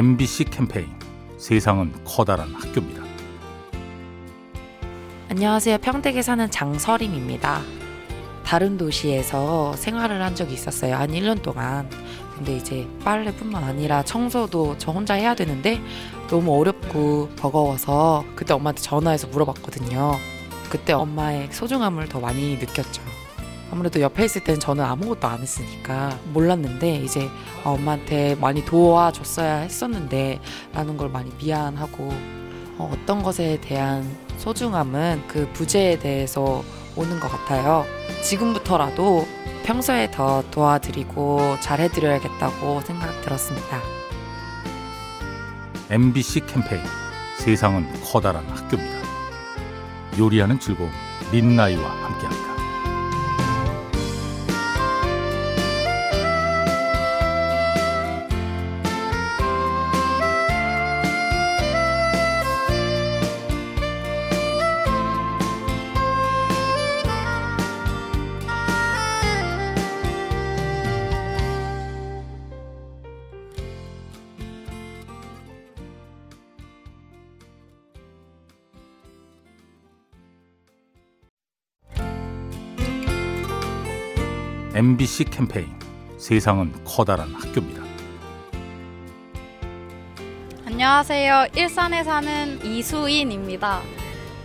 MBC 캠페인 세상은 커다란 학교입니다. 안녕하세요. 평택에 사는 장설임입니다. 다른 도시에서 생활을 한 적이 있었어요. 한 1년 동안. 근데 이제 빨래뿐만 아니라 청소도 저 혼자 해야 되는데 너무 어렵고 버거워서 그때 엄마한테 전화해서 물어봤거든요. 그때 엄마의 소중함을 더 많이 느꼈죠. 아무래도 옆에 있을 때는 저는 아무것도 안 했으니까 몰랐는데 이제 엄마한테 많이 도와줬어야 했었는데 라는 걸 많이 미안하고 어, 어떤 것에 대한 소중함은 그 부재에 대해서 오는 것 같아요. 지금부터라도 평소에 더 도와드리고 잘해드려야겠다고 생각 들었습니다. MBC 캠페인 세상은 커다란 학교입니다. 요리하는 즐거움 민나이와 함께합니다. MBC 캠페인 세상은 커다란 학교입니다. 안녕하세요. 일산에 사는 이수인입니다.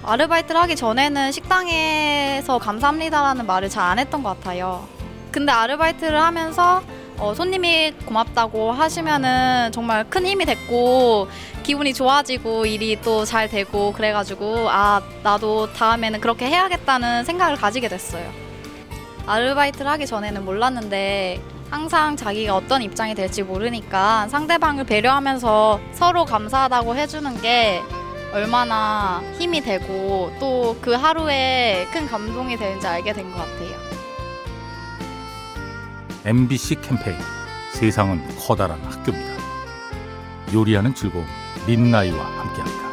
아르바이트를 하기 전에는 식당에서 감사합니다라는 말을 잘 안 했던 것 같아요. 근데 아르바이트를 하면서 어, 손님이 고맙다고 하시면은 정말 큰 힘이 됐고 기분이 좋아지고 일이 또 잘 되고 그래가지고 아 나도 다음에는 그렇게 해야겠다는 생각을 가지게 됐어요. 아르바이트를 하기 전에는 몰랐는데 항상 자기가 어떤 입장이 될지 모르니까 상대방을 배려하면서 서로 감사하다고 해주는 게 얼마나 힘이 되고 또 그 하루에 큰 감동이 되는지 알게 된 것 같아요. MBC 캠페인 세상은 커다란 학교입니다. 요리하는 즐거움 민나이와 함께합니다.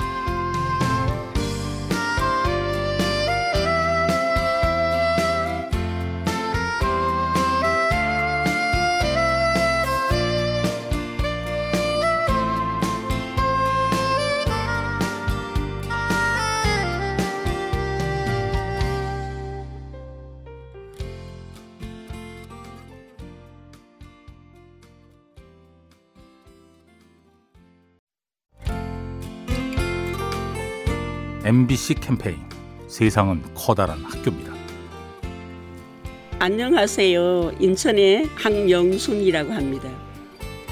MBC 캠페인 세상은 커다란 학교입니다. 안녕하세요. 인천의 황영순이라고 합니다.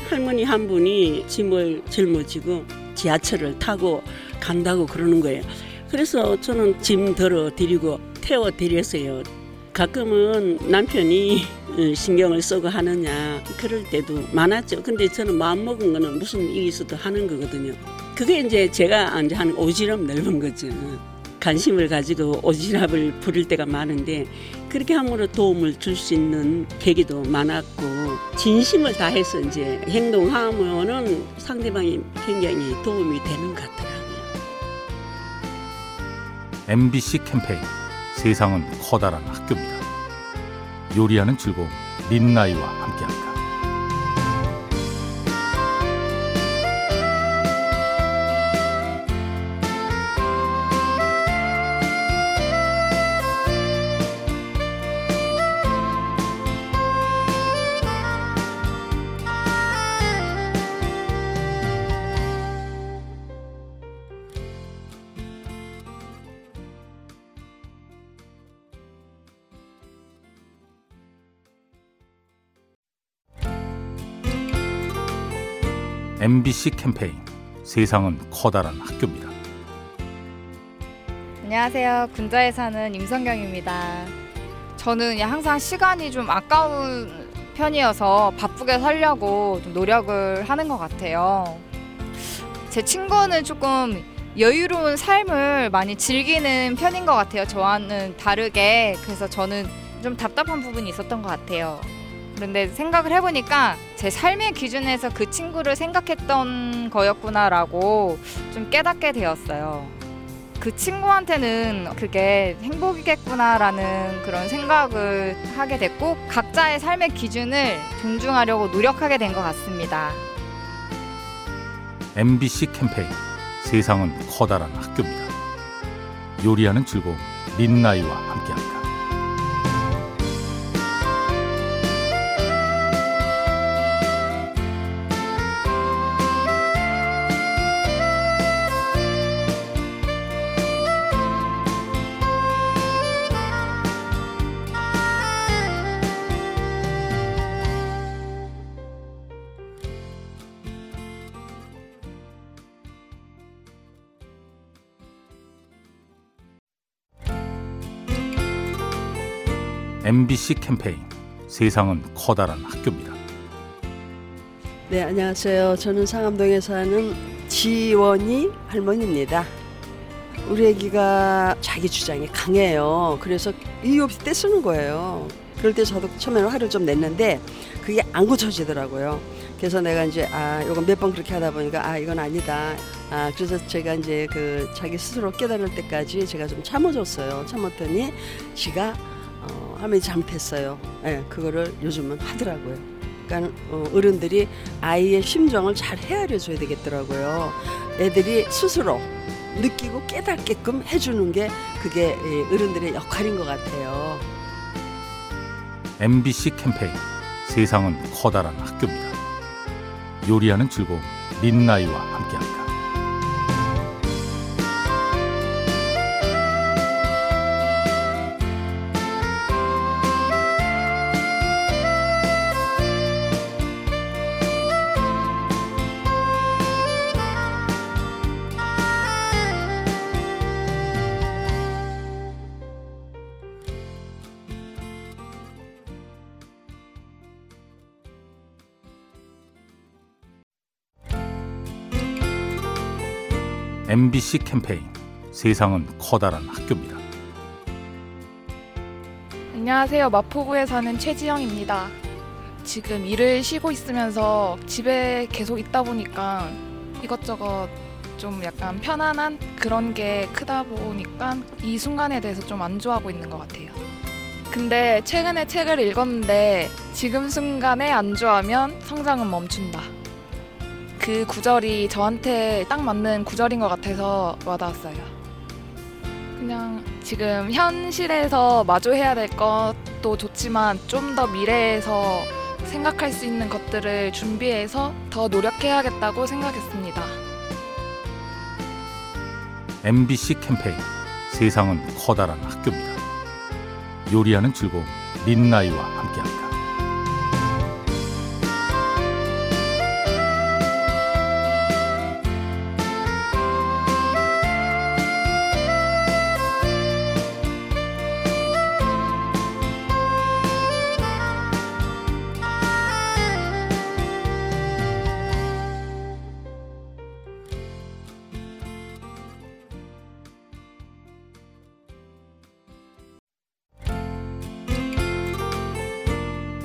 할머니 한 분이 짐을 짊어지고 지하철을 타고 간다고 그러는 거예요. 그래서 저는 짐 덜어 드리고 태워 드렸어요. 가끔은 남편이 어, 신경을 쓰고 하느냐 그럴 때도 많았죠. 근데 저는 마음 먹은 거는 무슨 일이 있어도 하는 거거든요. 그게 이제 제가 이제 한 오지랖 넓은 거죠. 관심을 가지고 오지랖을 부릴 때가 많은데 그렇게 함으로 도움을 줄 수 있는 계기도 많았고 진심을 다해서 이제 행동하면은 상대방이 굉장히 도움이 되는 것 같더라고요. MBC 캠페인 세상은 커다란 학교입니다. 요리하는 즐거움 민나이와 함께합니다. MBC 캠페인 세상은 커다란 학교입니다. 안녕하세요. 군자에 사는 임성경입니다. 저는 항상 시간이 좀 아까운 편이어서 바쁘게 살려고 좀 노력을 하는 것 같아요. 제 친구는 조금 여유로운 삶을 많이 즐기는 편인 것 같아요. 저와는 다르게. 그래서 저는 좀 답답한 부분이 있었던 것 같아요. 그런데 생각을 해보니까 제 삶의 기준에서 그 친구를 생각했던 거였구나라고 좀 깨닫게 되었어요. 그 친구한테는 그게 행복이겠구나라는 그런 생각을 하게 됐고 각자의 삶의 기준을 존중하려고 노력하게 된 것 같습니다. MBC 캠페인 세상은 커다란 학교입니다. 요리하는 즐거움 린나이와 함께합니다. MBC 캠페인 세상은 커다란 학교입니다. 네, 안녕하세요. 저는 상암동에 사는 지원이 할머니입니다. 우리 애기가 자기 주장이 강해요. 그래서 이유 없이 떼쓰는 거예요. 그럴 때 저도 처음에는 화를 좀 냈는데 그게 안 고쳐지더라고요. 그래서 내가 이제 아 이건 몇 번 그렇게 하다 보니까 아 이건 아니다. 아 그래서 제가 이제 그 자기 스스로 깨달을 때까지 제가 좀 참아줬어요. 참았더니 지가 어, 할머니 잘못했어요. 예, 그거를 요즘은 하더라고요. 그러니까 어, 어른들이 아이의 심정을 잘 헤아려 줘야 되겠더라고요. 애들이 스스로 느끼고 깨닫게끔 해주는 게 그게 이 어른들의 역할인 것 같아요. MBC 캠페인 세상은 커다란 학교입니다. 요리하는 즐거움 린나이와 함께합니다. MBC 캠페인 세상은 커다란 학교입니다. 안녕하세요. 마포구에 사는 최지영입니다. 지금 일을 쉬고 있으면서 집에 계속 있다 보니까 이것저것 좀 약간 편안한 그런 게 크다 보니까 이 순간에 대해서 좀 안 좋아하고 있는 것 같아요. 근데 최근에 책을 읽었는데 지금 순간에 안 좋아하면 성장은 멈춘다. 그 구절이 저한테 딱 맞는 구절인 것 같아서 와닿았어요. 그냥 지금 현실에서 마주해야 될 것도 좋지만 좀 더 미래에서 생각할 수 있는 것들을 준비해서 더 노력해야겠다고 생각했습니다. MBC 캠페인 세상은 커다란 학교입니다. 요리하는 즐거움 린나이와 함께합니다.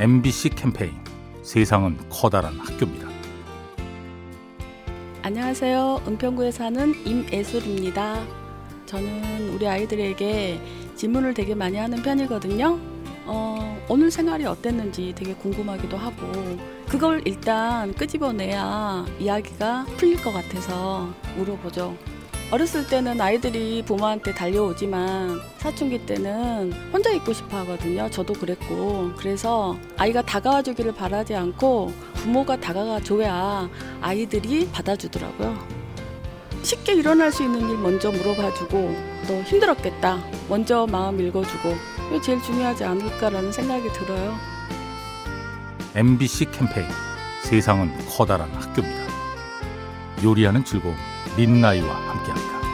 MBC 캠페인 세상은 커다란 학교입니다. 안녕하세요. 은평구에 사는 임애술입니다. 저는 우리 아이들에게 질문을 되게 많이 하는 편이거든요. 어, 오늘 생활이 어땠는지 되게 궁금하기도 하고, 그걸 일단 끄집어내야 이야기가 풀릴 것 같아서 물어보죠. 어렸을 때는 아이들이 부모한테 달려오지만 사춘기 때는 혼자 있고 싶어 하거든요. 저도 그랬고. 그래서 아이가 다가와 주기를 바라지 않고 부모가 다가가 줘야 아이들이 받아주더라고요. 쉽게 일어날 수 있는 일 먼저 물어봐 주고 너 힘들었겠다. 먼저 마음 읽어주고 이게 제일 중요하지 않을까라는 생각이 들어요. MBC 캠페인 세상은 커다란 학교입니다. 요리하는 즐거움 린나이와 함께합니다.